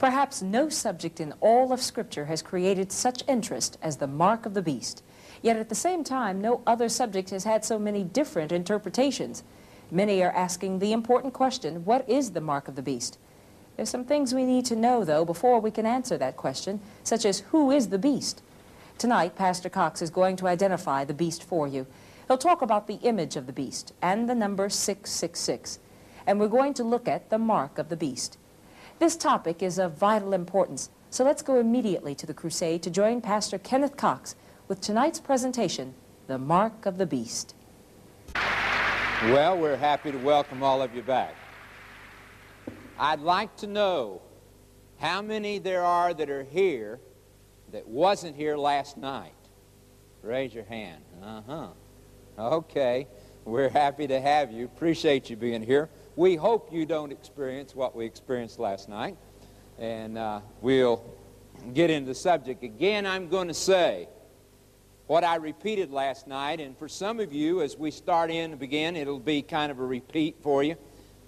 Perhaps no subject in all of Scripture has created such interest as the mark of the beast. Yet at the same time, no other subject has had so many different interpretations. Many are asking the important question, what is the mark of the beast? There's some things we need to know, though, before we can answer that question, such as who is the beast? Tonight, Pastor Cox is going to identify the beast for you. He'll talk about the image of the beast and the number 666. And we're going to look at the mark of the beast. This topic is of vital importance, so let's go immediately to the crusade to join Pastor Kenneth Cox with tonight's presentation, The Mark of the Beast. Well, we're happy to welcome all of you back. I'd like to know how many there are that are here that wasn't here last night. Raise your hand. Uh-huh. Okay. We're happy to have you. Appreciate you being here. We hope you don't experience what we experienced last night. And uh, we'll get into the subject. Again, I'm going to say what I repeated last night. And for some of you, as we start in and begin, it'll be kind of a repeat for you.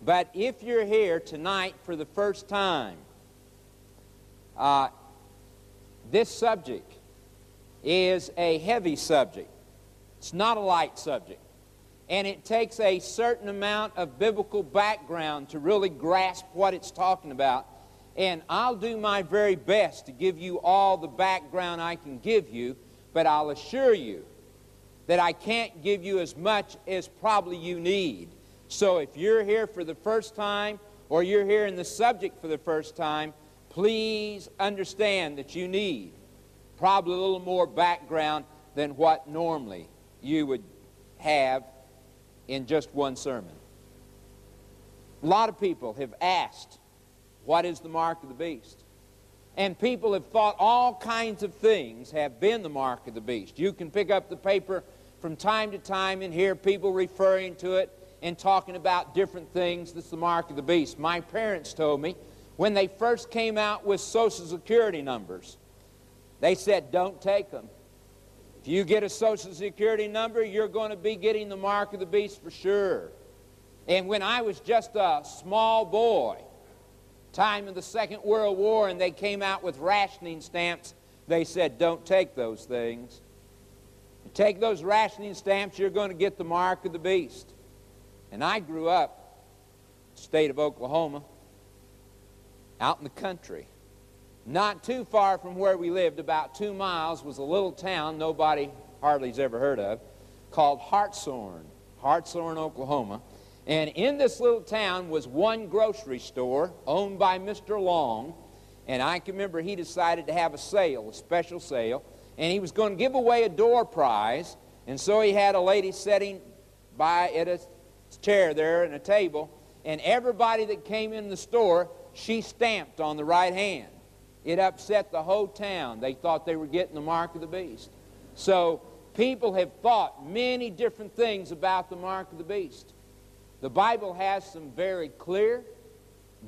But if you're here tonight for the first time, uh, this subject is a heavy subject. It's not a light subject. And it takes a certain amount of biblical background to really grasp what it's talking about. And I'll do my very best to give you all the background I can give you, but I'll assure you that I can't give you as much as probably you need so if you're here for the first time or you're here in the subject for the first time, please understand that you need probably a little more background than what normally you would have in just one sermon. A lot of people have asked, what is the mark of the beast? And people have thought all kinds of things have been the mark of the beast. You can pick up the paper from time to time and hear people referring to it and talking about different things. That's the mark of the beast. My parents told me when they first came out with Social Security numbers, they said, don't take them. If you get a Social Security number, you're going to be getting the mark of the beast for sure. And when I was just a small boy, time of the Second World War, and they came out with rationing stamps, they said, don't take those things. Take those rationing stamps, you're going to get the mark of the beast. And I grew up, state of Oklahoma, out in the country. Not too far from where we lived, about two miles, was a little town nobody hardly's ever heard of called Hartshorne, Hartshorne, Oklahoma. And in this little town was one grocery store owned by Mr. Long. And I can remember he decided to have a sale, a special sale. And he was going to give away a door prize. And so he had a lady sitting by at a chair there and a table, and everybody that came in the store, she stamped on the right hand. It upset the whole town. They thought they were getting the mark of the beast. So people have thought many different things about the mark of the beast. The Bible has some very clear,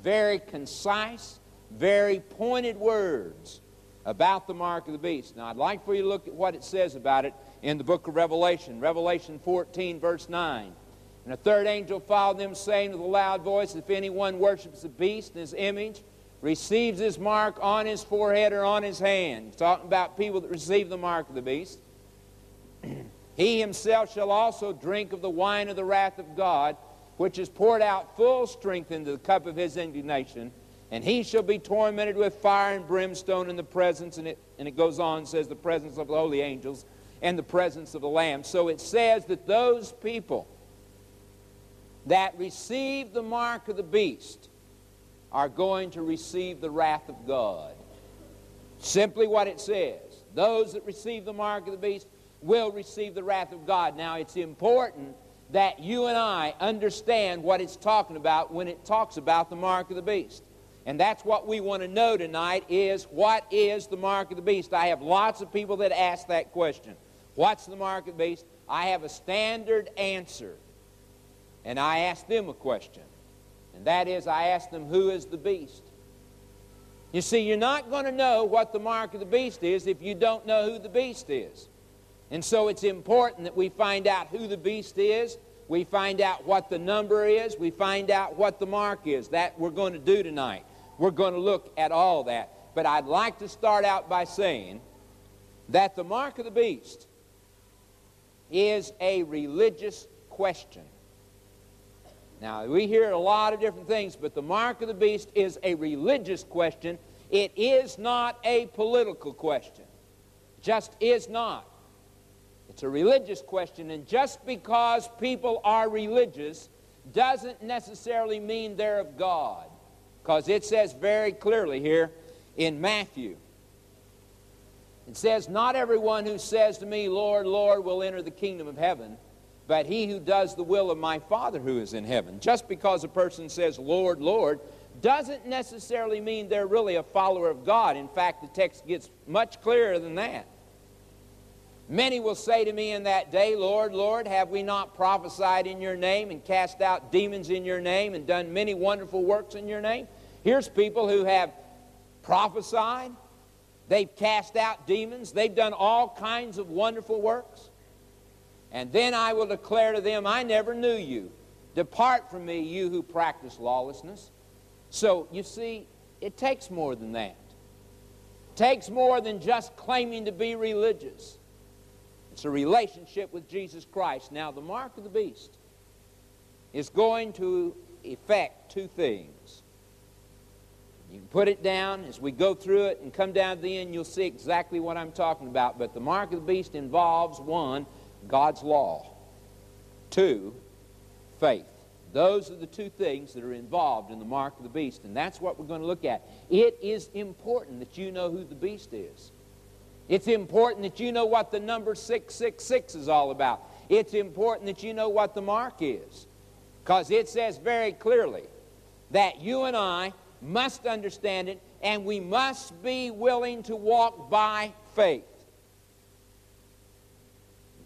very concise, very pointed words about the mark of the beast. Now, I'd like for you to look at what it says about it in the book of Revelation. Revelation 14, verse 9. And a third angel followed them, saying with a loud voice, If anyone worships the beast and his image, receives his mark on his forehead or on his hand. He's talking about people that receive the mark of the beast. he himself shall also drink of the wine of the wrath of God, which is poured out full strength into the cup of his indignation. And he shall be tormented with fire and brimstone in the presence, and it, and it goes on, says, the presence of the holy angels and the presence of the Lamb. So it says that those people that receive the mark of the beast are going to receive the wrath of God. Simply what it says. Those that receive the mark of the beast will receive the wrath of God. Now, it's important that you and I understand what it's talking about when it talks about the mark of the beast. And that's what we want to know tonight is what is the mark of the beast? I have lots of people that ask that question. What's the mark of the beast? I have a standard answer and I ask them a question. And that is, I asked them, who is the beast? You see, you're not going to know what the mark of the beast is if you don't know who the beast is. And so it's important that we find out who the beast is. We find out what the number is. We find out what the mark is. That we're going to do tonight. we're going to look at all that. But I'd like to start out by saying that the mark of the beast is a religious question. Now, we hear a lot of different things, but the mark of the beast is a religious question. It is not a political question. Just is not. It's a religious question, and just because people are religious doesn't necessarily mean they're of God. Because it says very clearly here in Matthew, it says, Not everyone who says to me, Lord, Lord, will enter the kingdom of heaven, but he who does the will of my Father who is in heaven. Just because a person says, Lord, Lord, doesn't necessarily mean they're really a follower of God. In fact, the text gets much clearer than that. Many will say to me in that day, Lord, Lord, have we not prophesied in your name and cast out demons in your name and done many wonderful works in your name? Here's people who have prophesied, they've cast out demons, they've done all kinds of wonderful works. And then I will declare to them, I never knew you. Depart from me, you who practice lawlessness. So, you see, it takes more than that. It takes more than just claiming to be religious. It's a relationship with Jesus Christ. Now, the mark of the beast is going to effect two things. You can put it down as we go through it and come down to the end, you'll see exactly what I'm talking about. But the mark of the beast involves one, God's law, two, faith. Those are the two things that are involved in the mark of the beast, and that's what we're going to look at. It is important that you know who the beast is. It's important that you know what the number 666 is all about. It's important that you know what the mark is. Because it says very clearly that you and I must understand it and we must be willing to walk by faith.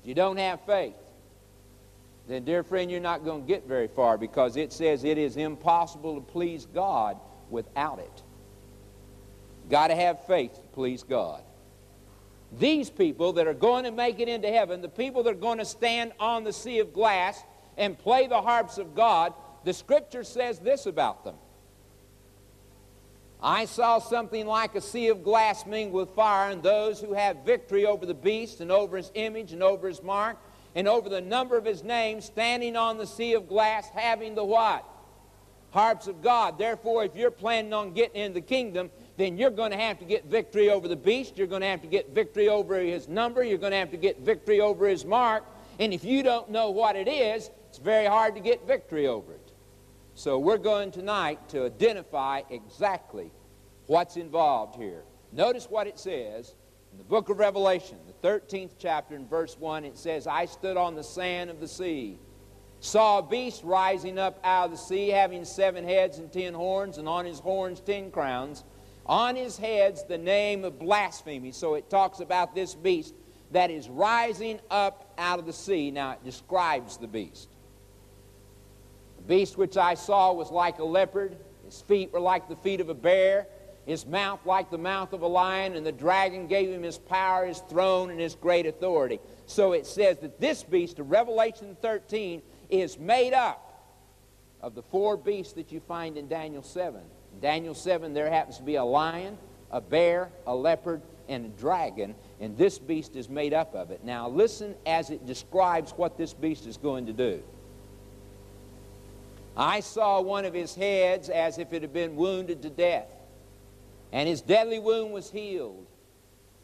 You don't have faith, then, dear friend, you're not going to get very far because it says it is impossible to please God without it. Got to have faith to please God. These people that are going to make it into heaven, the people that are going to stand on the sea of glass and play the harps of God, the scripture says this about them. I saw something like a sea of glass mingled with fire, and those who have victory over the beast and over his image and over his mark and over the number of his name standing on the sea of glass having the what? Harps of God. Therefore, if you're planning on getting in the kingdom, then you're going to have to get victory over the beast. You're going to have to get victory over his number. You're going to have to get victory over his mark. And if you don't know what it is, it's very hard to get victory over it. So we're going tonight to identify exactly what's involved here. Notice what it says in the book of Revelation, the 13th chapter, in verse 1. It says, I stood on the sand of the sea, saw a beast rising up out of the sea, having seven heads and ten horns, and on his horns ten crowns on his heads the name of blasphemy. So it talks about this beast that is rising up out of the sea. Now it describes the beast. Beast which I saw was like a leopard, his feet were like the feet of a bear, his mouth like the mouth of a lion, and the dragon gave him his power, his throne, and his great authority. So it says that this beast of Revelation 13 is made up of the four beasts that you find in Daniel 7. Daniel 7, there happens to be a lion, a bear, a leopard, and a dragon, and this beast is made up of it. Now, listen as it describes what this beast is going to do. I saw one of his heads as if it had been wounded to death, and his deadly wound was healed.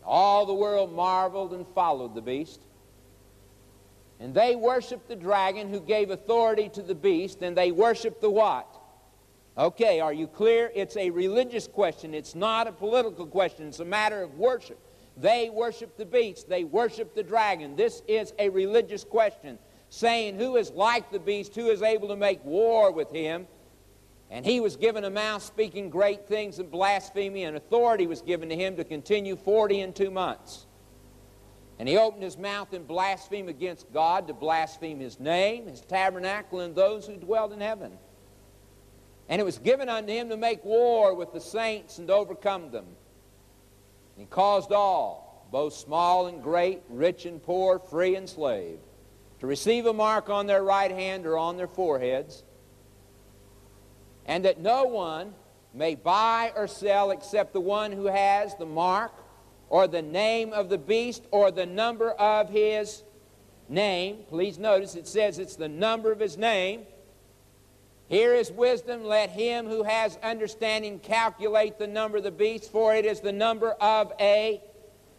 All the world marveled and followed the beast. And they worshiped the dragon who gave authority to the beast, and they worshiped the what? Okay, are you clear? It's a religious question. It's not a political question. It's a matter of worship. They worship the beast. They worship the dragon. This is a religious question, saying who is like the beast, who is able to make war with him. And he was given a mouth speaking great things and blasphemy, and authority was given to him to continue 40 and two months. And he opened his mouth in blaspheme against God, to blaspheme his name, his tabernacle, and those who dwelled in heaven. And it was given unto him to make war with the saints and to overcome them. And he caused all, both small and great, rich and poor, free and slave, to receive a mark on their right hand or on their foreheads, and that no one may buy or sell except the one who has the mark or the name of the beast or the number of his name. Please notice it says it's the number of his name. Here is wisdom. Let him who has understanding calculate the number of the beast, for it is the number of a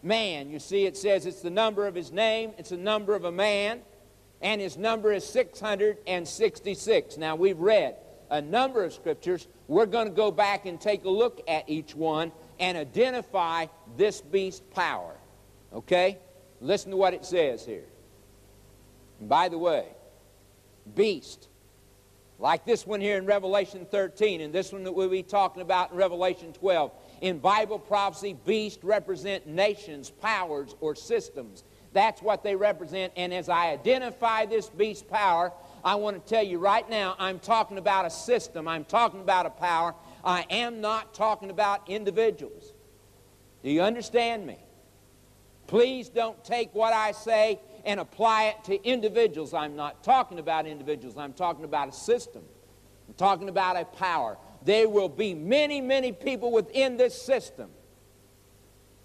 man. You see, it says it's the number of his name, it's the number of a man, and his number is 666. Now, we've read a number of scriptures. We're going to go back and take a look at each one and identify this beast's power. Okay? Listen to what it says here. And by the way, beast, like this one here in Revelation 13 and this one that we'll be talking about in Revelation 12, in Bible prophecy, beasts represent nations, powers, or systems. That's what they represent. And as I identify this beast power, I want to tell you right now, I'm talking about a system. I'm talking about a power. I am not talking about individuals. Do you understand me? Please don't take what I say and apply it to individuals. I'm not talking about individuals. I'm talking about a system. I'm talking about a power. There will be many, many people within this system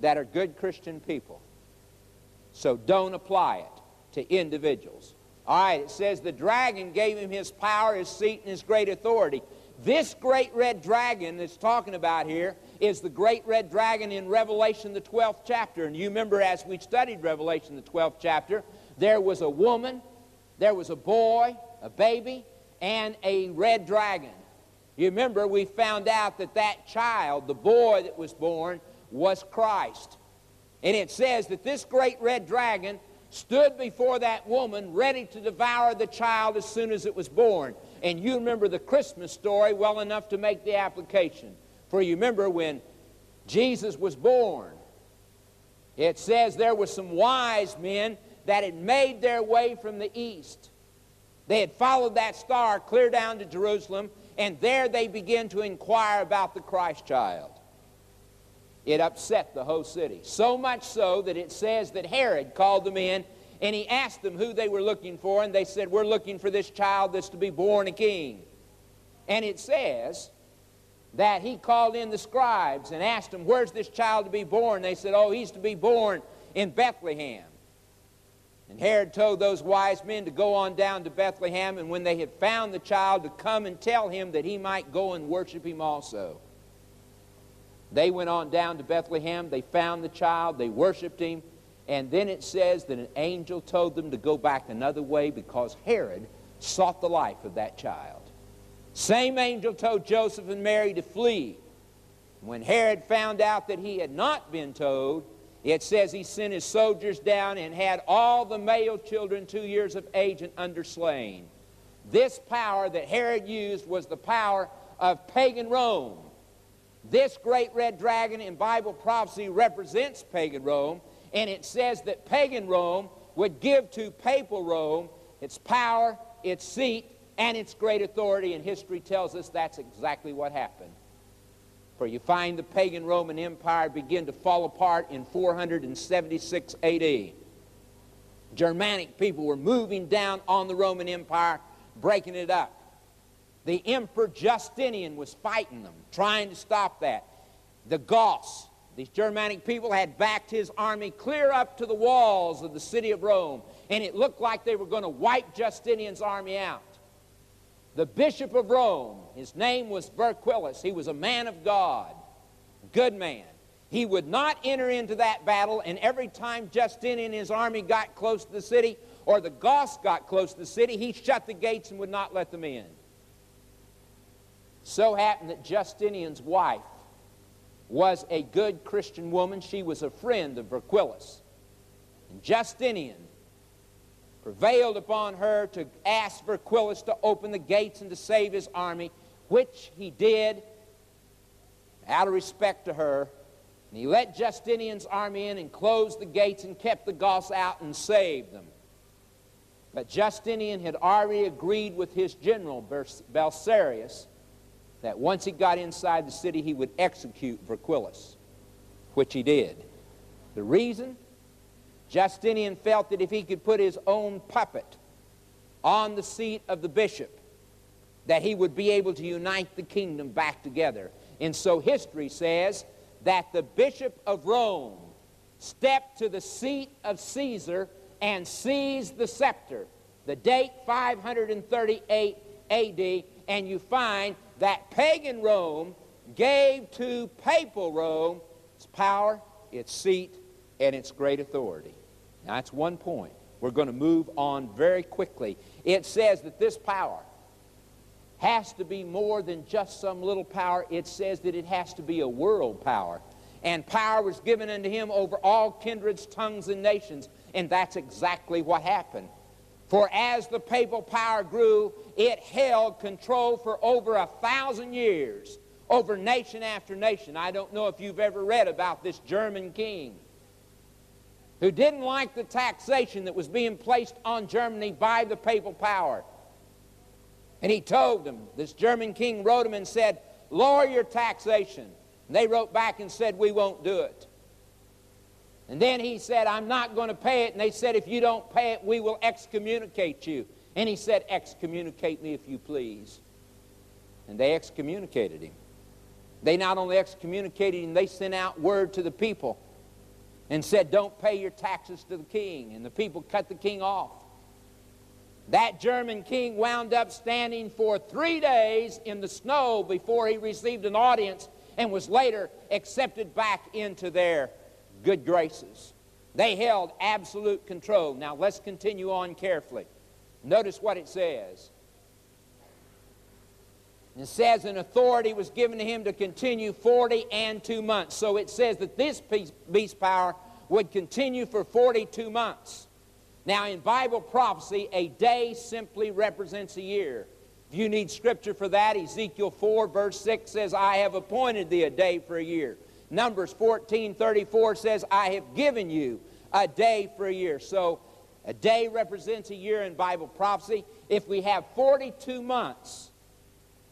that are good Christian people. So don't apply it to individuals. All right, it says the dragon gave him his power, his seat, and his great authority. This great red dragon that's talking about here is the great red dragon in Revelation, the 12th chapter. And you remember as we studied Revelation, the 12th chapter, there was a woman, there was a boy, a baby, and a red dragon. You remember we found out that that child, the boy that was born, was Christ. And it says that this great red dragon stood before that woman ready to devour the child as soon as it was born. And you remember the Christmas story well enough to make the application. For you remember when Jesus was born, it says there were some wise men that had made their way from the east. They had followed that star clear down to Jerusalem, and there they began to inquire about the Christ child. It upset the whole city. So much so that it says that Herod called them in and he asked them who they were looking for, and they said, We're looking for this child that's to be born a king. And it says that he called in the scribes and asked them, Where's this child to be born? They said, Oh, he's to be born in Bethlehem. And Herod told those wise men to go on down to Bethlehem, and when they had found the child, to come and tell him that he might go and worship him also. They went on down to Bethlehem. They found the child. They worshiped him. And then it says that an angel told them to go back another way because Herod sought the life of that child. Same angel told Joseph and Mary to flee. When Herod found out that he had not been told, it says he sent his soldiers down and had all the male children two years of age and under slain. This power that Herod used was the power of pagan Rome. This great red dragon in Bible prophecy represents pagan Rome, and it says that pagan Rome would give to papal Rome its power, its seat, and its great authority, and history tells us that's exactly what happened. For you find the pagan Roman Empire begin to fall apart in 476 AD. Germanic people were moving down on the Roman Empire, breaking it up. The Emperor Justinian was fighting them, trying to stop that. The Goths, these Germanic people, had backed his army clear up to the walls of the city of Rome, and it looked like they were going to wipe Justinian's army out. The Bishop of Rome, his name was Verquillus, he was a man of God, good man. He would not enter into that battle, and every time Justinian and his army got close to the city, or the Goths got close to the city, he shut the gates and would not let them in. So happened that Justinian's wife was a good Christian woman. She was a friend of Verquillus. And Justinian prevailed upon her to ask Verquillus to open the gates and to save his army, which he did out of respect to her. And he let Justinian's army in and closed the gates and kept the Goths out and saved them. But Justinian had already agreed with his general, Belisarius, that once he got inside the city, he would execute Verquillus, which he did. The reason? Justinian felt that if he could put his own puppet on the seat of the bishop, that he would be able to unite the kingdom back together. And so history says that the Bishop of Rome stepped to the seat of Caesar and seized the scepter. The date 538 AD, and you find that pagan Rome gave to papal Rome its power, its seat, and its great authority. Now, that's one point. We're going to move on very quickly. It says that this power has to be more than just some little power. It says that it has to be a world power. And power was given unto him over all kindreds, tongues, and nations. And that's exactly what happened. For as the papal power grew, it held control for over a thousand years over nation after nation. I don't know if you've ever read about this German king who didn't like the taxation that was being placed on Germany by the papal power. And he told them, this German king wrote them and said, lower your taxation. And they wrote back and said, we won't do it. And then he said, I'm not going to pay it. And they said, if you don't pay it, we will excommunicate you. And he said, excommunicate me if you please. And they excommunicated him. They not only excommunicated him, they sent out word to the people and said, Don't pay your taxes to the king. And the people cut the king off. That German king wound up standing for three days in the snow before he received an audience and was later accepted back into their good graces. They held absolute control. Now let's continue on carefully. Notice what it says. It says an authority was given to him to continue 40 and 2 months. So it says that this beast power would continue for 42 months. Now, in Bible prophecy, a day simply represents a year. If you need scripture for that, Ezekiel 4, verse 6 says, I have appointed thee a day for a year. Numbers 14, 34 says, I have given you a day for a year. So, a day represents a year in Bible prophecy. If we have 42 months,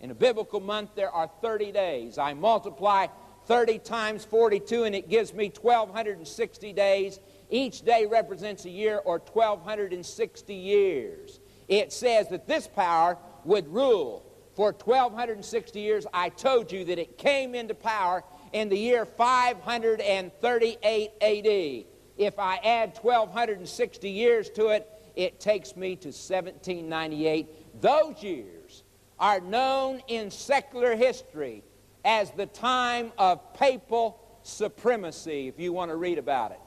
in a biblical month, there are 30 days. I multiply 30 times 42, and it gives me 1,260 days. Each day represents a year or 1,260 years. It says that this power would rule for 1,260 years. I told you that it came into power in the year 538 AD. If I add 1,260 years to it, it takes me to 1798. Those years are known in secular history as the time of papal supremacy, if you want to read about it.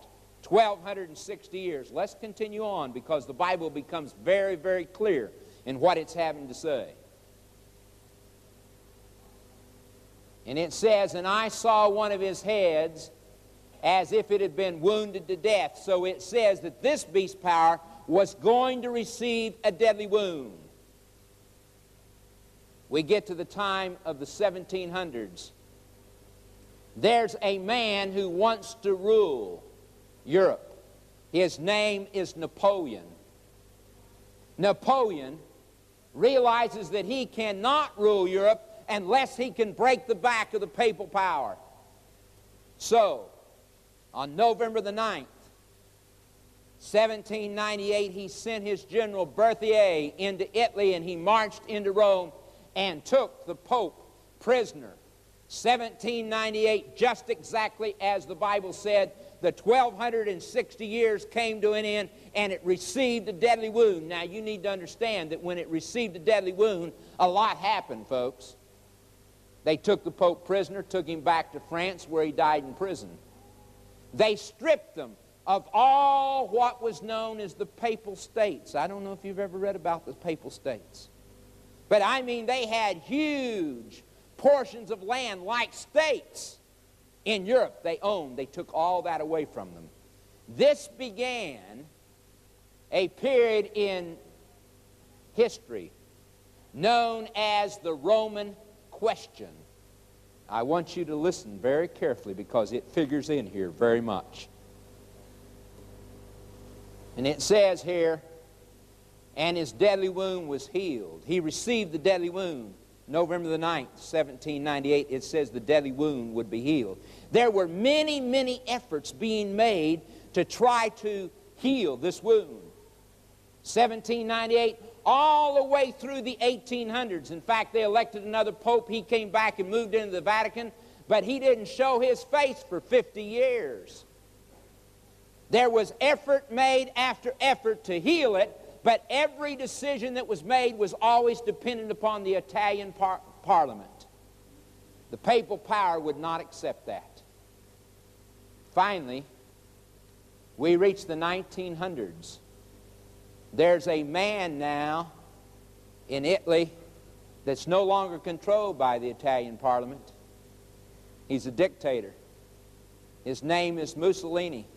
1,260 years. Let's continue on because the Bible becomes very, very clear in what it's having to say. And it says, And I saw one of his heads as if it had been wounded to death. So it says that this beast power was going to receive a deadly wound we get to the time of the 1700s. There's a man who wants to rule Europe. His name is Napoleon. Napoleon realizes that he cannot rule Europe unless he can break the back of the papal power. So, on November the 9th, 1798, he sent his general Berthier into Italy and he marched into Rome and took the Pope prisoner. 1798, just exactly as the Bible said, the 1260 years came to an end and it received a deadly wound. Now, you need to understand that when it received a deadly wound, a lot happened, folks. They took the Pope prisoner, took him back to France where he died in prison. They stripped them of all what was known as the Papal States. I don't know if you've ever read about the Papal States. But I mean, they had huge portions of land like states in Europe they owned. They took all that away from them. This began a period in history known as the Roman question. I want you to listen very carefully because it figures in here very much. And it says here, and his deadly wound was healed. He received the deadly wound. November the 9th, 1798, it says the deadly wound would be healed. There were many, many efforts being made to try to heal this wound. 1798, all the way through the 1800s. In fact, they elected another pope. He came back and moved into the Vatican, but he didn't show his face for 50 years. There was effort made after effort to heal it, but every decision that was made was always dependent upon the Italian par parliament. The papal power would not accept that. Finally, we reach the 1900s. There's a man now in Italy that's no longer controlled by the Italian parliament. He's a dictator. His name is Mussolini.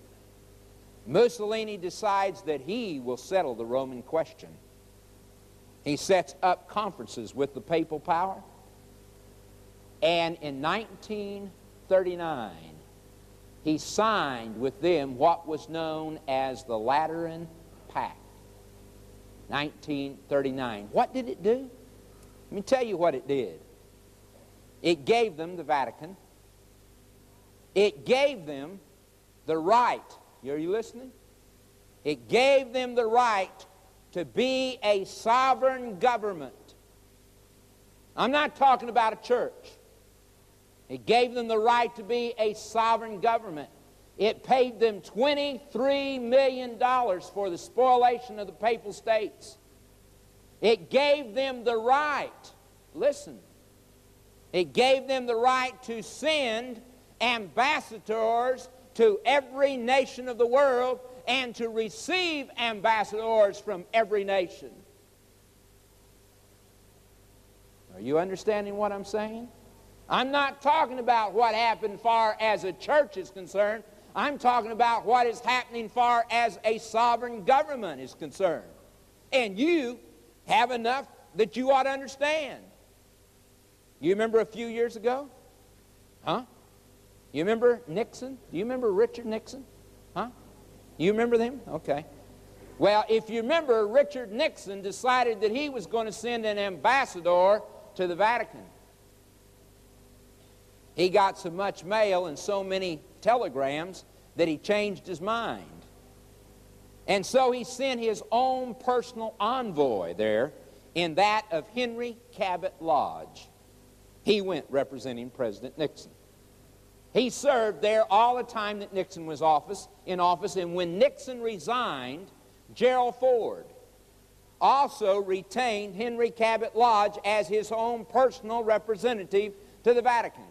Mussolini decides that he will settle the Roman question. He sets up conferences with the papal power. And in 1939, he signed with them what was known as the Lateran. 1939. What did it do? Let me tell you what it did. It gave them the Vatican. It gave them the right. Are you listening? It gave them the right to be a sovereign government. I'm not talking about a church. It gave them the right to be a sovereign government. It paid them $23 million for the spoliation of the papal states. It gave them the right, listen, it gave them the right to send ambassadors to every nation of the world and to receive ambassadors from every nation. Are you understanding what I'm saying? I'm not talking about what happened far as a church is concerned. I'm talking about what is happening far as a sovereign government is concerned. And you have enough that you ought to understand. You remember a few years ago? Huh? You remember Nixon? Do you remember Richard Nixon? Huh? You remember them? Okay. Well, if you remember, Richard Nixon decided that he was going to send an ambassador to the Vatican. He got so much mail and so many telegrams that he changed his mind. And so he sent his own personal envoy there in that of Henry Cabot Lodge. He went representing President Nixon. He served there all the time that Nixon was office, in office, and when Nixon resigned, Gerald Ford also retained Henry Cabot Lodge as his own personal representative to the Vatican.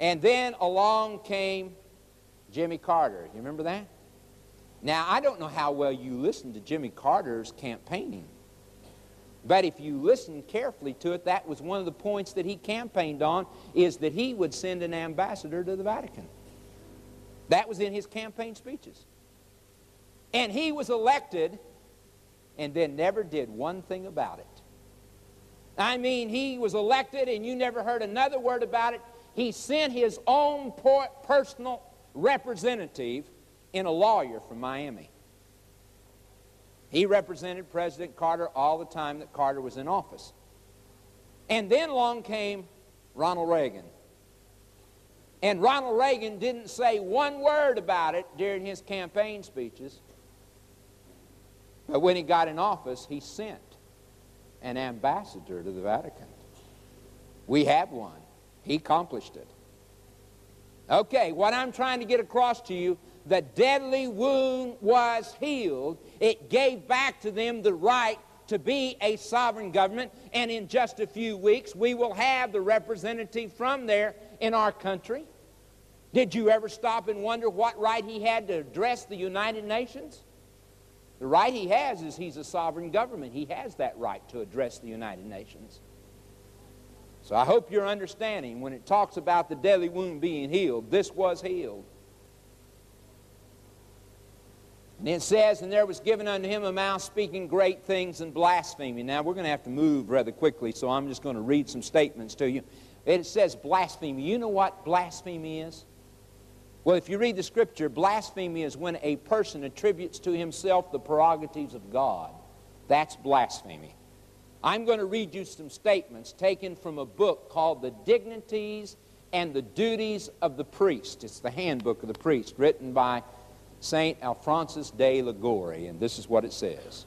And then along came Jimmy Carter. You remember that? Now, I don't know how well you listened to Jimmy Carter's campaigning. But if you listen carefully to it, that was one of the points that he campaigned on, is that he would send an ambassador to the Vatican. That was in his campaign speeches. And he was elected and then never did one thing about it. I mean, he was elected and you never heard another word about it. He sent his own personal representative in a lawyer from Miami. He represented President Carter all the time that Carter was in office. And then along came Ronald Reagan. And Ronald Reagan didn't say one word about it during his campaign speeches. But when he got in office, he sent an ambassador to the Vatican. We have one. He accomplished it. Okay, what I'm trying to get across to you, the deadly wound was healed. It gave back to them the right to be a sovereign government, and in just a few weeks, we will have the representative from there in our country. Did you ever stop and wonder what right he had to address the United Nations? The right he has is he's a sovereign government. He has that right to address the United Nations. So I hope you're understanding when it talks about the deadly wound being healed, this was healed. And it says, And there was given unto him a mouth speaking great things and blasphemy. Now we're going to have to move rather quickly, so I'm just going to read some statements to you. It says blasphemy. You know what blasphemy is? Well, if you read the scripture, blasphemy is when a person attributes to himself the prerogatives of God. That's blasphemy. I'm going to read you some statements taken from a book called The Dignities and the Duties of the Priest. It's the handbook of the priest, written by St. Alphonsus de Liguori, and this is what it says.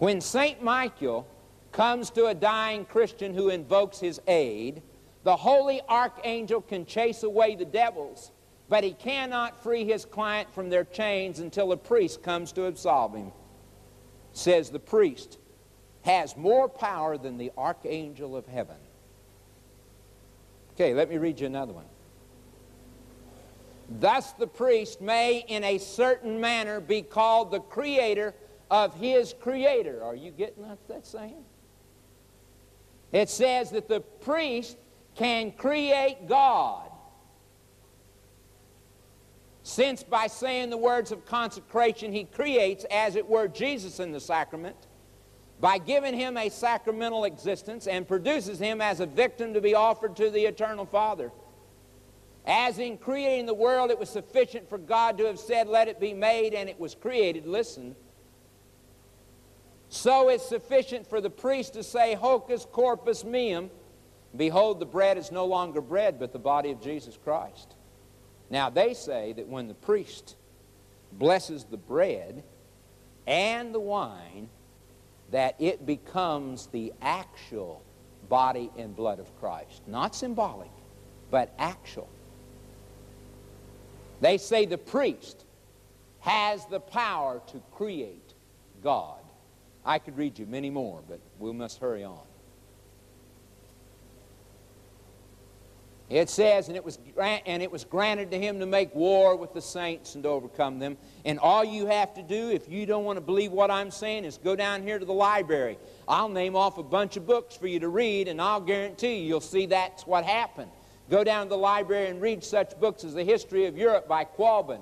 When St. Michael comes to a dying Christian who invokes his aid, the holy archangel can chase away the devils, but he cannot free his client from their chains until a priest comes to absolve him. Says the priest has more power than the archangel of heaven. Okay, let me read you another one. Thus the priest may, in a certain manner, be called the creator of his creator. Are you getting what that's saying? It says that the priest can create God. Since by saying the words of consecration, he creates, as it were, Jesus in the sacrament, by giving him a sacramental existence and produces him as a victim to be offered to the eternal Father. As in creating the world, it was sufficient for God to have said, Let it be made, and it was created. Listen. So it's sufficient for the priest to say, Hoc est corpus meum. Behold, the bread is no longer bread, but the body of Jesus Christ. Now, they say that when the priest blesses the bread and the wine, that it becomes the actual body and blood of Christ. Not symbolic, but actual. They say the priest has the power to create God. I could read you many more, but we must hurry on. It says, and it, was, and it was granted to him to make war with the saints and to overcome them. And all you have to do, if you don't want to believe what I'm saying, is go down here to the library. I'll name off a bunch of books for you to read, and I'll guarantee you, you'll see that's what happened. Go down to the library and read such books as The History of Europe by Qualbin.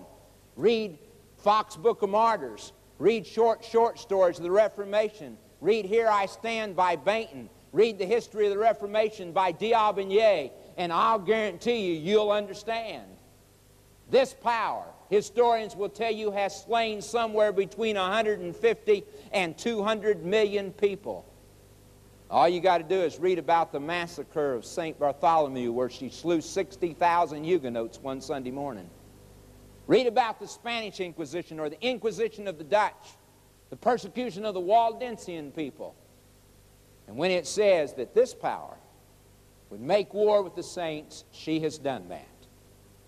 Read Fox Book of Martyrs. Read short, short stories of the Reformation. Read Here I Stand by Bainton. Read The History of the Reformation by D'Aubigné. And I'll guarantee you, you'll understand. This power, historians will tell you, has slain somewhere between 150 and 200 million people. All you got to do is read about the massacre of St. Bartholomew, where she slew 60,000 Huguenots one Sunday morning. Read about the Spanish Inquisition or the Inquisition of the Dutch, the persecution of the Waldensian people. And when it says that this power would make war with the saints, she has done that.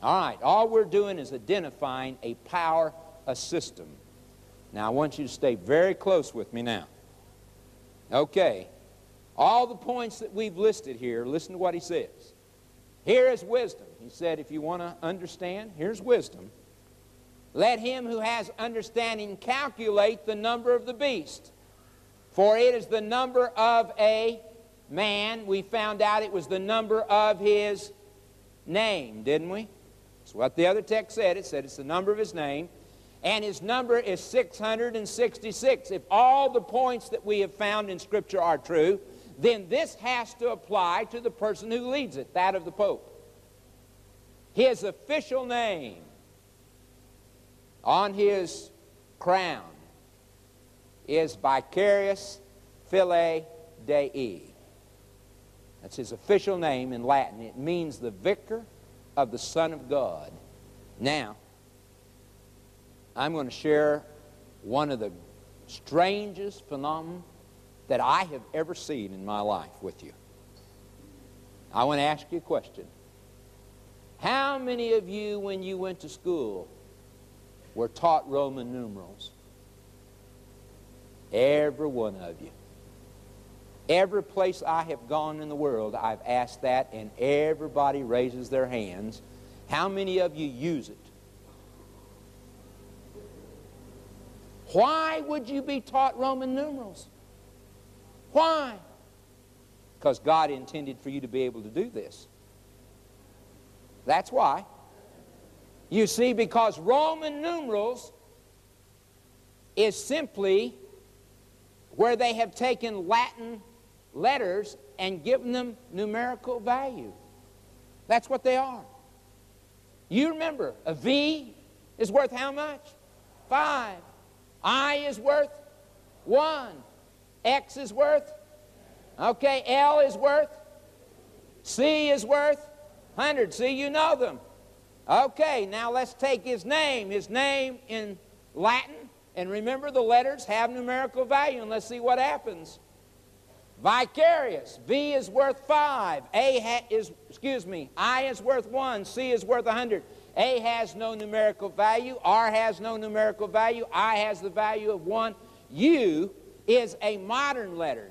All right, all we're doing is identifying a power, a system. Now, I want you to stay very close with me now. Okay, all the points that we've listed here, listen to what he says. Here is wisdom. He said, if you want to understand, here's wisdom. Let him who has understanding calculate the number of the beast, for it is the number of a man. We found out it was the number of his name, didn't we? That's what the other text said. It said it's the number of his name. And his number is 666. If all the points that we have found in Scripture are true, then this has to apply to the person who leads it, that of the Pope. His official name on his crown is Vicarius Filii Dei. That's his official name in Latin. It means the vicar of the Son of God. Now, I'm going to share one of the strangest phenomena that I have ever seen in my life with you. I want to ask you a question. How many of you, when you went to school, were taught Roman numerals? Every one of you. Every place I have gone in the world, I've asked that, and everybody raises their hands. How many of you use it? Why would you be taught Roman numerals? Why? Because God intended for you to be able to do this. That's why. You see, because Roman numerals is simply where they have taken Latin letters and given them numerical value. That's what they are. You remember, a V is worth how much? Five. I is worth one. X is worth? Okay, L is worth? C is worth? 100. See, you know them. Okay, now let's take his name. His name in Latin And remember, the letters have numerical value, and let's see what happens. Vicarius. V is worth 5. A is, excuse me, I is worth 1. C is worth a 100. A has no numerical value. R has no numerical value. I has the value of 1. U is a modern letter.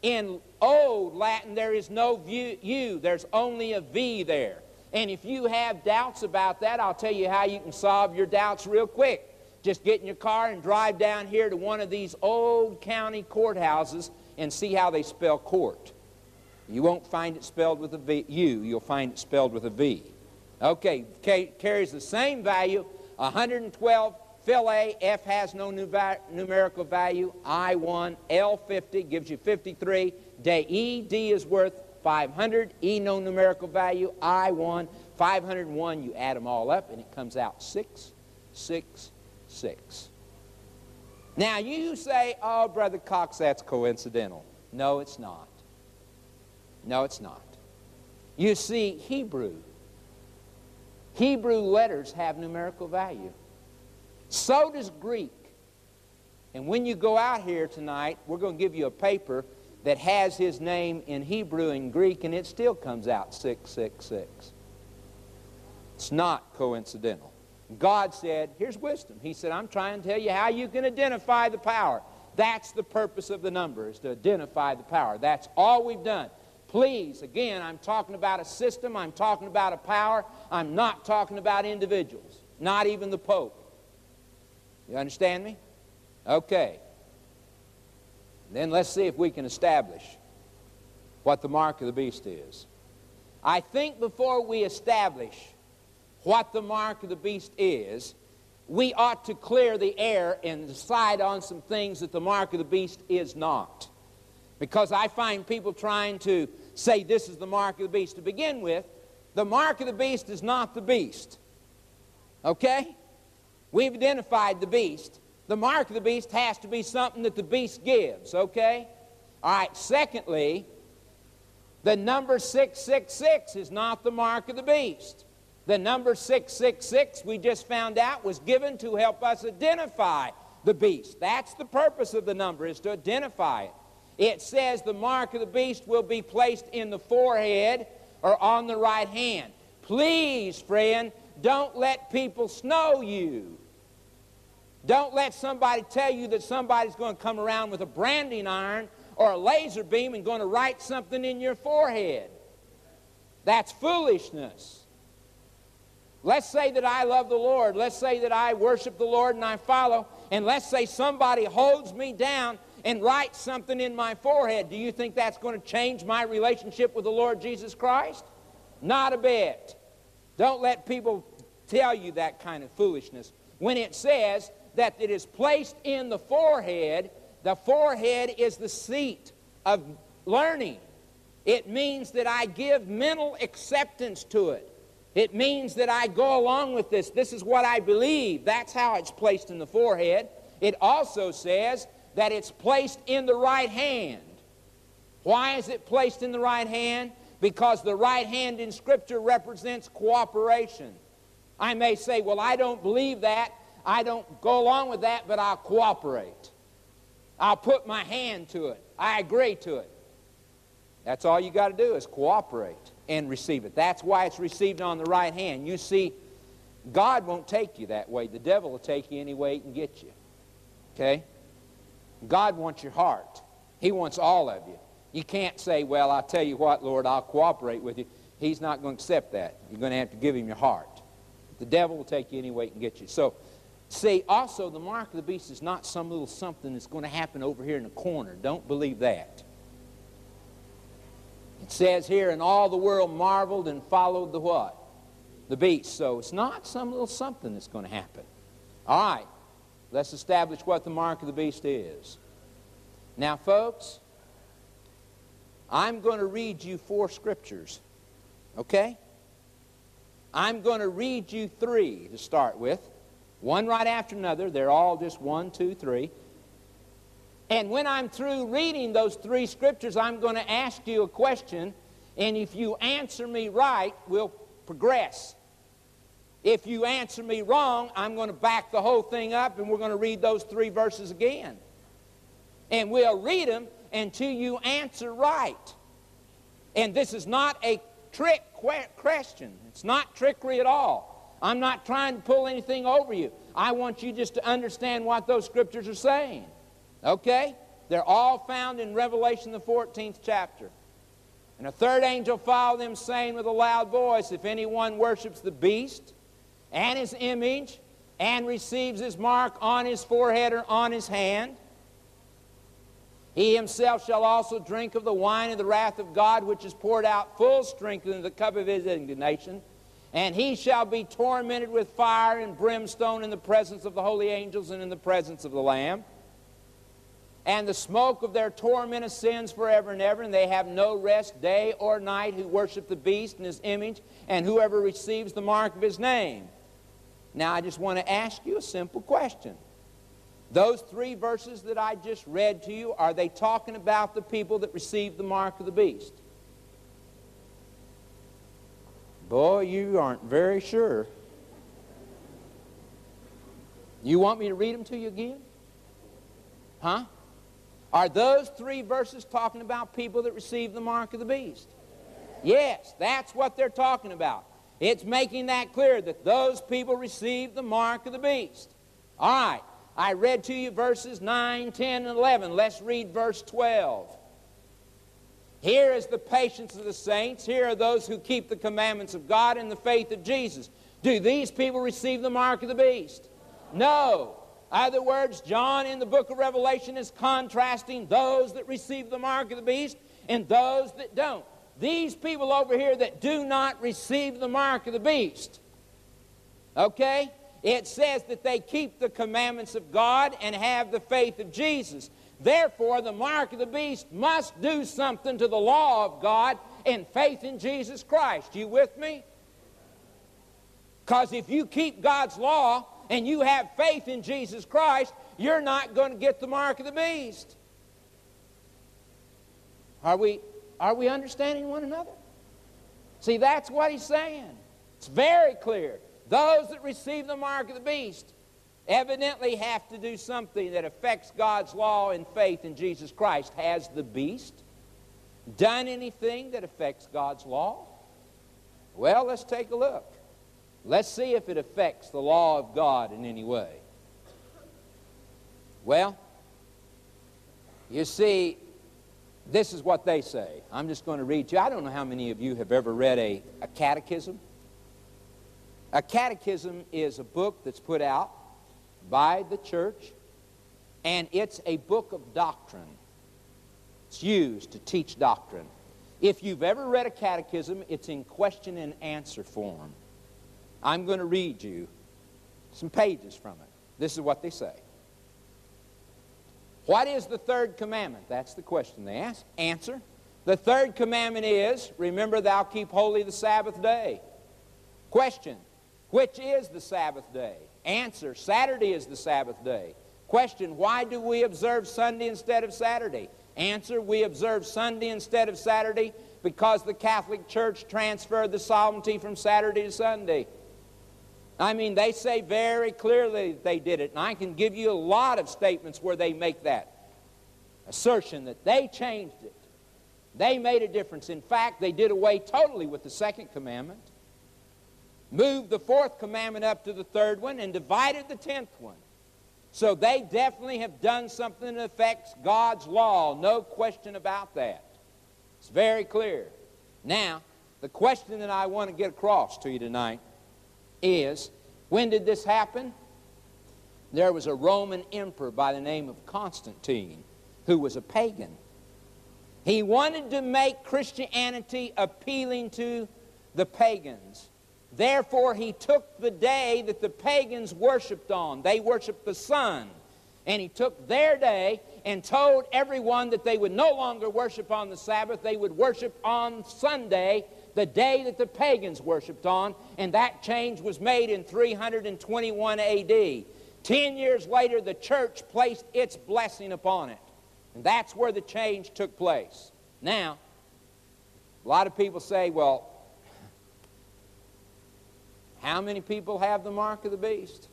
In old Latin, there is no U. There's only a V there. And if you have doubts about that, I'll tell you how you can solve your doubts real quick. Just get in your car and drive down here to one of these old county courthouses and see how they spell court. You won't find it spelled with a V, U, you'll find it spelled with a V. Okay, K carries the same value, 112 fill A, F has no numerical value, I1, L50 gives you 53, day E, D is worth 500, E no numerical value, I1, 501, you add them all up and it comes out 6, 6, 6. Now you say, oh, Brother Cox, that's coincidental. No, it's not. No, it's not. You see, Hebrew. Hebrew letters have numerical value. So does Greek. And when you go out here tonight, we're going to give you a paper that has his name in Hebrew and Greek, and it still comes out 666. It's not coincidental. God said, here's wisdom. He said, I'm trying to tell you how you can identify the power. That's the purpose of the number, is to identify the power. That's all we've done. Please, again, I'm talking about a system. I'm talking about a power. I'm not talking about individuals, not even the Pope. You understand me? Okay. Then let's see if we can establish what the mark of the beast is. I think before we establish what the mark of the beast is, we ought to clear the air and decide on some things that the mark of the beast is not. Because I find people trying to say this is the mark of the beast. To begin with, the mark of the beast is not the beast. Okay? We've identified the beast. The mark of the beast has to be something that the beast gives, okay? All right, secondly, the number 666 is not the mark of the beast. The number 666, we just found out, was given to help us identify the beast. That's the purpose of the number, is to identify it. It says the mark of the beast will be placed in the forehead or on the right hand. Please, friend, don't let people snow you. Don't let somebody tell you that somebody's going to come around with a branding iron or a laser beam and going to write something in your forehead. That's foolishness. Let's say that I love the Lord. Let's say that I worship the Lord and I follow. And let's say somebody holds me down and writes something in my forehead. Do you think that's going to change my relationship with the Lord Jesus Christ? Not a bit. Don't let people tell you that kind of foolishness. When it says that it is placed in the forehead, the forehead is the seat of learning. It means that I give mental acceptance to it. It means that I go along with this. This is what I believe. That's how it's placed in the forehead. It also says that it's placed in the right hand. Why is it placed in the right hand? Because the right hand in Scripture represents cooperation. I may say, well, I don't believe that. I don't go along with that, but I'll cooperate. I'll put my hand to it. I agree to it. That's all you got to do is cooperate and receive it. That's why it's received on the right hand. You see, God won't take you that way. The devil will take you any way he can get you. Okay? God wants your heart. He wants all of you. You can't say, well, I'll tell you what, Lord, I'll cooperate with you. He's not going to accept that. You're going to have to give him your heart. The devil will take you any way he can get you. So, see, also, the mark of the beast is not some little something that's going to happen over here in the corner. Don't believe that. It says here, and all the world marveled and followed the what? The beast. So it's not some little something that's going to happen. All right, let's establish what the mark of the beast is. Now, folks, I'm going to read you four scriptures, okay? I'm going to read you three to start with, one right after another. They're all just one, two, three. And when I'm through reading those three scriptures, I'm going to ask you a question. And if you answer me right, we'll progress. If you answer me wrong, I'm going to back the whole thing up and we're going to read those three verses again. And we'll read them until you answer right. And this is not a trick question. It's not trickery at all. I'm not trying to pull anything over you. I want you just to understand what those scriptures are saying. Okay? They're all found in Revelation, the 14th chapter. And a third angel followed them, saying with a loud voice, If anyone worships the beast and his image and receives his mark on his forehead or on his hand, he himself shall also drink of the wine of the wrath of God, which is poured out full strength into the cup of his indignation. And he shall be tormented with fire and brimstone in the presence of the holy angels and in the presence of the Lamb. And the smoke of their torment ascends forever and ever, and they have no rest day or night who worship the beast and his image, and whoever receives the mark of his name. Now, I just want to ask you a simple question. Those three verses that I just read to you, are they talking about the people that received the mark of the beast? Boy, you aren't very sure. You want me to read them to you again? Huh? Are those three verses talking about people that received the mark of the beast? Yes, that's what they're talking about. It's making that clear that those people received the mark of the beast. All right. I read to you verses 9, 10, and 11. Let's read verse 12. Here is the patience of the saints. Here are those who keep the commandments of God and the faith of Jesus. Do these people receive the mark of the beast? No. Other words, John in the book of Revelation is contrasting those that receive the mark of the beast and those that don't. These people over here that do not receive the mark of the beast, okay? it says that they keep the commandments of God and have the faith of Jesus. Therefore, the mark of the beast must do something to the law of God and faith in Jesus Christ. You with me? Because if you keep God's law and you have faith in Jesus Christ, you're not going to get the mark of the beast. Are we, are we understanding one another? See, that's what he's saying. It's very clear. Those that receive the mark of the beast evidently have to do something that affects God's law and faith in Jesus Christ. Has the beast done anything that affects God's law? Well, let's take a look. Let's see if it affects the law of God in any way. Well, you see, this is what they say. I'm just going to read you. I don't know how many of you have ever read a, a catechism. A catechism is a book that's put out by the church, and it's a book of doctrine. It's used to teach doctrine. If you've ever read a catechism, it's in question and answer form. I'm going to read you some pages from it. This is what they say. What is the third commandment? That's the question they ask. Answer. The third commandment is, remember thou keep holy the Sabbath day. Question. Which is the Sabbath day? Answer, Saturday is the Sabbath day. Question, why do we observe Sunday instead of Saturday? Answer, we observe Sunday instead of Saturday because the Catholic Church transferred the solemnity from Saturday to Sunday. I mean, they say very clearly that they did it, and I can give you a lot of statements where they make that assertion that they changed it. They made a difference. In fact, they did away totally with the second commandment moved the fourth commandment up to the third one, and divided the tenth one. So they definitely have done something that affects God's law. No question about that. It's very clear. Now, the question that I want to get across to you tonight is when did this happen? There was a Roman emperor by the name of Constantine who was a pagan. He wanted to make Christianity appealing to the pagans. Therefore, he took the day that the pagans worshiped on. They worshiped the sun. And he took their day and told everyone that they would no longer worship on the Sabbath, they would worship on Sunday, the day that the pagans worshiped on. And that change was made in 321 AD. Ten years later, the church placed its blessing upon it. And that's where the change took place. Now, a lot of people say, well, How many people have the mark of the beast?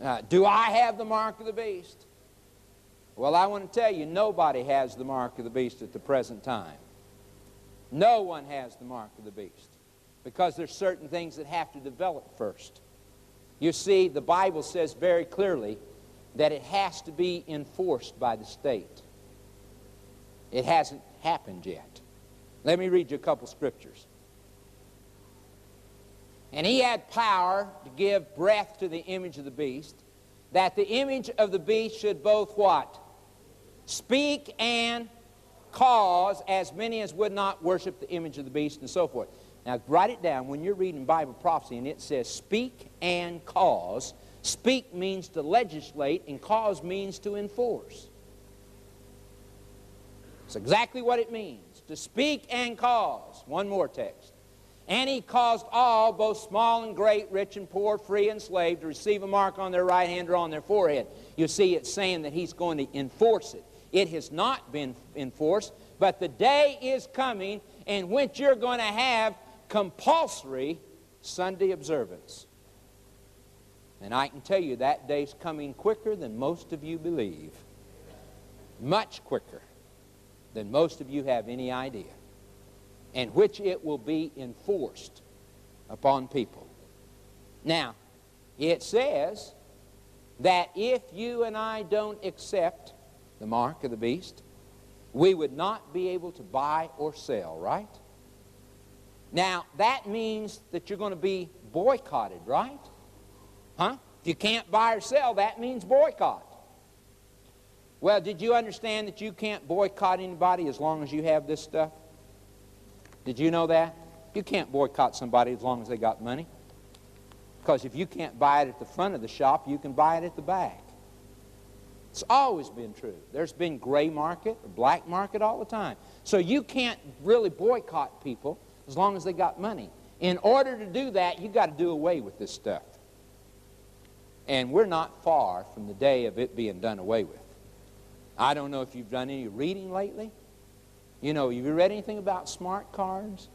Uh, do I have the mark of the beast? Well, I want to tell you, nobody has the mark of the beast at the present time. No one has the mark of the beast because there's certain things that have to develop first. You see, the Bible says very clearly that it has to be enforced by the state. It hasn't happened yet. Let me read you a couple scriptures. And he had power to give breath to the image of the beast, that the image of the beast should both what? Speak and cause as many as would not worship the image of the beast and so forth. Now, write it down when you're reading Bible prophecy and it says speak and cause. Speak means to legislate, and cause means to enforce. It's exactly what it means to speak and cause. One more text. And he caused all, both small and great, rich and poor, free and slave, to receive a mark on their right hand or on their forehead. You see, it's saying that he's going to enforce it. It has not been enforced, but the day is coming in which you're going to have compulsory Sunday observance. And I can tell you that day's coming quicker than most of you believe. Much quicker than most of you have any idea. And which it will be enforced upon people. Now, it says that if you and I don't accept the mark of the beast, we would not be able to buy or sell, right? Now, that means that you're going to be boycotted, right? Huh? If you can't buy or sell, that means boycott. Well, did you understand that you can't boycott anybody as long as you have this stuff? Did you know that? You can't boycott somebody as long as they got money. Because if you can't buy it at the front of the shop, you can buy it at the back. It's always been true. There's been gray market or black market all the time. So you can't really boycott people as long as they got money. In order to do that, you've got to do away with this stuff. And we're not far from the day of it being done away with. I don't know if you've done any reading lately. You know, have you read anything about smart cards?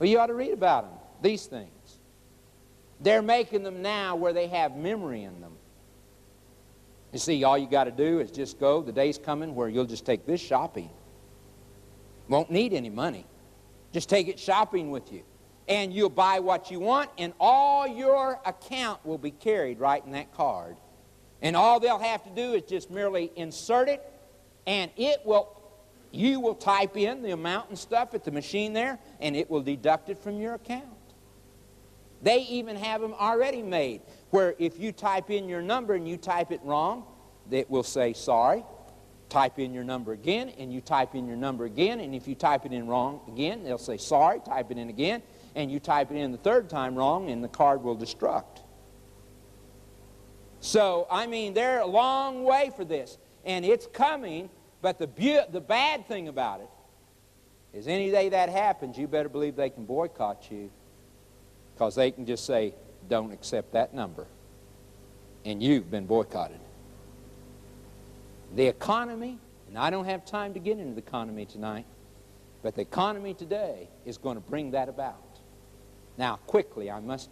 Well, you ought to read about them, these things. They're making them now where they have memory in them. You see, all you got to do is just go. The day's coming where you'll just take this shopping. Won't need any money. Just take it shopping with you. And you'll buy what you want, and all your account will be carried right in that card. And all they'll have to do is just merely insert it, and it will, you will type in the amount and stuff at the machine there, and it will deduct it from your account. They even have them already made where if you type in your number and you type it wrong, it will say sorry. Type in your number again, and you type in your number again, and if you type it in wrong again, they'll say sorry, type it in again, and you type it in the third time wrong, and the card will destruct. So, I mean, they're a long way for this, and it's coming, but the, the bad thing about it is any day that happens, you better believe they can boycott you because they can just say, don't accept that number. And you've been boycotted. The economy, and I don't have time to get into the economy tonight, but the economy today is going to bring that about. Now, quickly, I must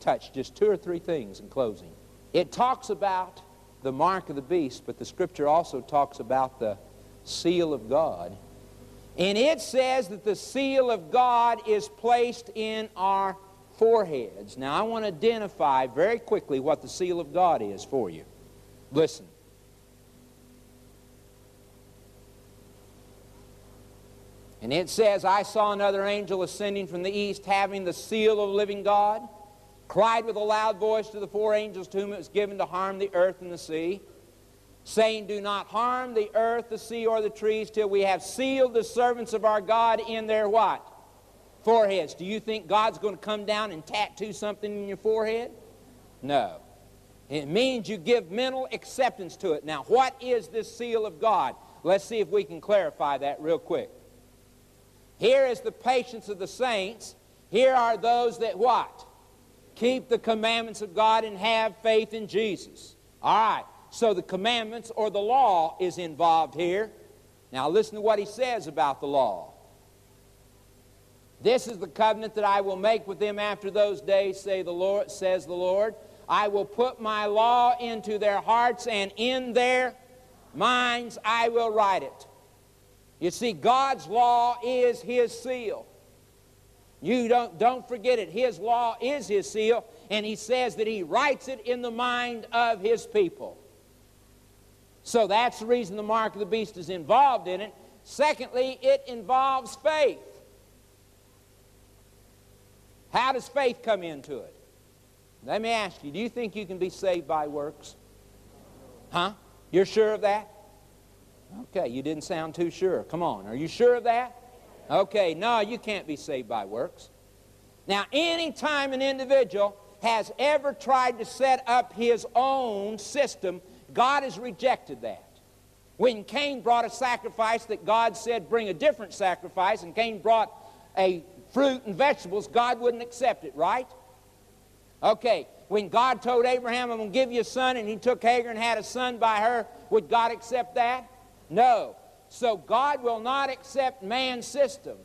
touch just two or three things in closing. It talks about the mark of the beast, but the scripture also talks about the seal of God. And it says that the seal of God is placed in our foreheads. Now, I want to identify very quickly what the seal of God is for you. Listen. And it says, I saw another angel ascending from the east, having the seal of the living God, cried with a loud voice to the four angels to whom it was given to harm the earth and the sea, saying, Do not harm the earth, the sea, or the trees till we have sealed the servants of our God in their what? Foreheads. Do you think God's going to come down and tattoo something in your forehead? No. It means you give mental acceptance to it. Now, what is this seal of God? Let's see if we can clarify that real quick. Here is the patience of the saints. Here are those that what? Keep the commandments of God and have faith in Jesus. All right. So the commandments or the law is involved here. Now listen to what he says about the law. This is the covenant that I will make with them after those days, say the Lord, says the Lord. I will put my law into their hearts, and in their minds I will write it. You see, God's law is his seal. You don't, don't forget it. His law is his seal, and he says that he writes it in the mind of his people. So that's the reason the mark of the beast is involved in it. Secondly, it involves faith. How does faith come into it? Let me ask you, do you think you can be saved by works? Huh? You're sure of that? Okay, you didn't sound too sure. Come on, are you sure of that? Okay, no, you can't be saved by works. Now, anytime an individual has ever tried to set up his own system, God has rejected that. When Cain brought a sacrifice that God said bring a different sacrifice, and Cain brought a fruit and vegetables, God wouldn't accept it, right? Okay, when God told Abraham, I'm going to give you a son, and he took Hagar and had a son by her, would God accept that? No. So God will not accept man's system.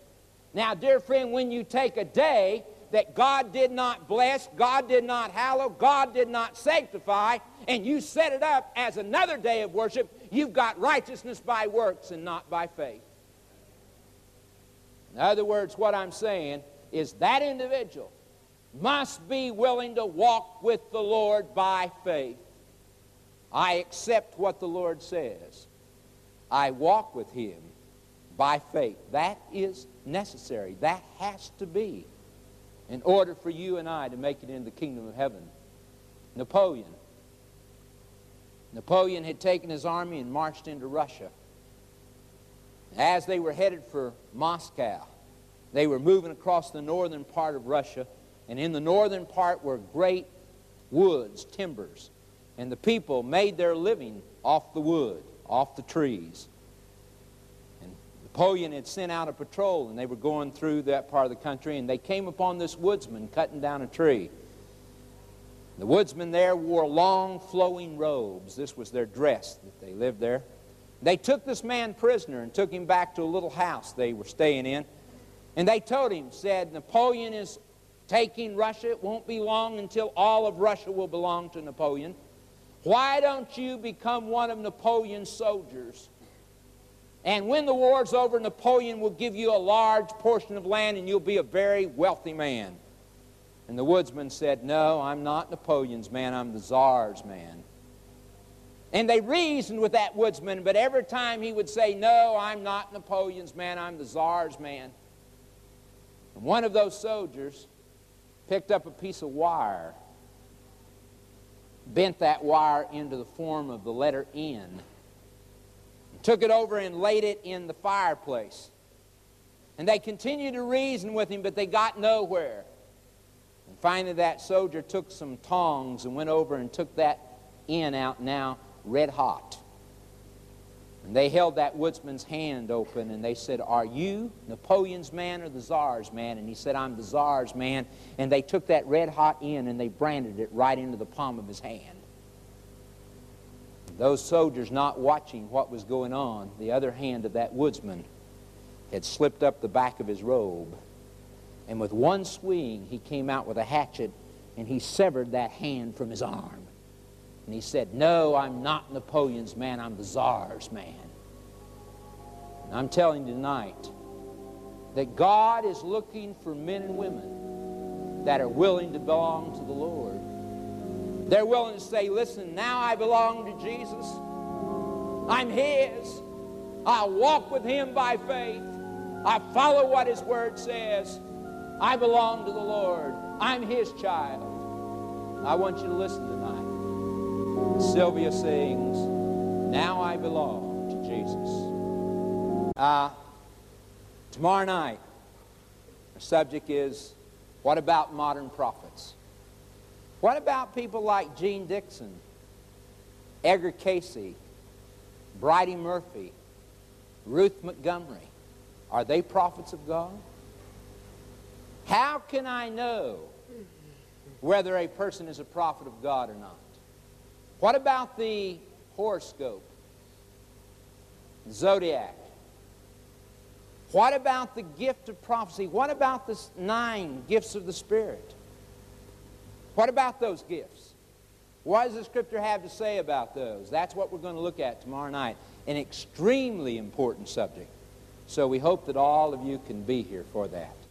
Now, dear friend, when you take a day that God did not bless, God did not hallow, God did not sanctify, and you set it up as another day of worship, you've got righteousness by works and not by faith. In other words, what I'm saying is that individual must be willing to walk with the Lord by faith. I accept what the Lord says. I walk with him by faith. That is necessary. That has to be in order for you and I to make it in the kingdom of heaven. Napoleon. Napoleon had taken his army and marched into Russia. As they were headed for Moscow, they were moving across the northern part of Russia, and in the northern part were great woods, timbers, and the people made their living off the wood off the trees. And Napoleon had sent out a patrol, and they were going through that part of the country, and they came upon this woodsman cutting down a tree. The woodsmen there wore long flowing robes. This was their dress that they lived there. They took this man prisoner and took him back to a little house they were staying in. And they told him, said, Napoleon is taking Russia. It won't be long until all of Russia will belong to Napoleon. Why don't you become one of Napoleon's soldiers? And when the war's over, Napoleon will give you a large portion of land and you'll be a very wealthy man. And the woodsman said, No, I'm not Napoleon's man, I'm the Tsar's man. And they reasoned with that woodsman, but every time he would say, No, I'm not Napoleon's man, I'm the Tsar's man. And one of those soldiers picked up a piece of wire bent that wire into the form of the letter N, took it over and laid it in the fireplace. And they continued to reason with him, but they got nowhere. And finally, that soldier took some tongs and went over and took that N out now red hot. And they held that woodsman's hand open and they said, Are you Napoleon's man or the Tsar's man? And he said, I'm the Tsar's man. And they took that red hot in and they branded it right into the palm of his hand. Those soldiers not watching what was going on, the other hand of that woodsman had slipped up the back of his robe. And with one swing, he came out with a hatchet and he severed that hand from his arm. And he said, No, I'm not Napoleon's man, I'm the Tsar's man. And I'm telling you tonight that God is looking for men and women that are willing to belong to the Lord. They're willing to say, Listen, now I belong to Jesus. I'm His. I walk with Him by faith. I follow what His Word says. I belong to the Lord. I'm His child. I want you to listen tonight. Sylvia sings, Now I Belong to Jesus. Uh, tomorrow night, our subject is, What about modern prophets? What about people like Jeane Dixon, Edgar Cayce, Bridey Murphy, Ruth Montgomery? Are they prophets of God? How can I know whether a person is a prophet of God or not? What about the horoscope? Zodiac? What about the gift of prophecy? What about the nine gifts of the Spirit? What about those gifts? What does the Scripture have to say about those? That's what we're going to look at tomorrow night. An extremely important subject. So we hope that all of you can be here for that.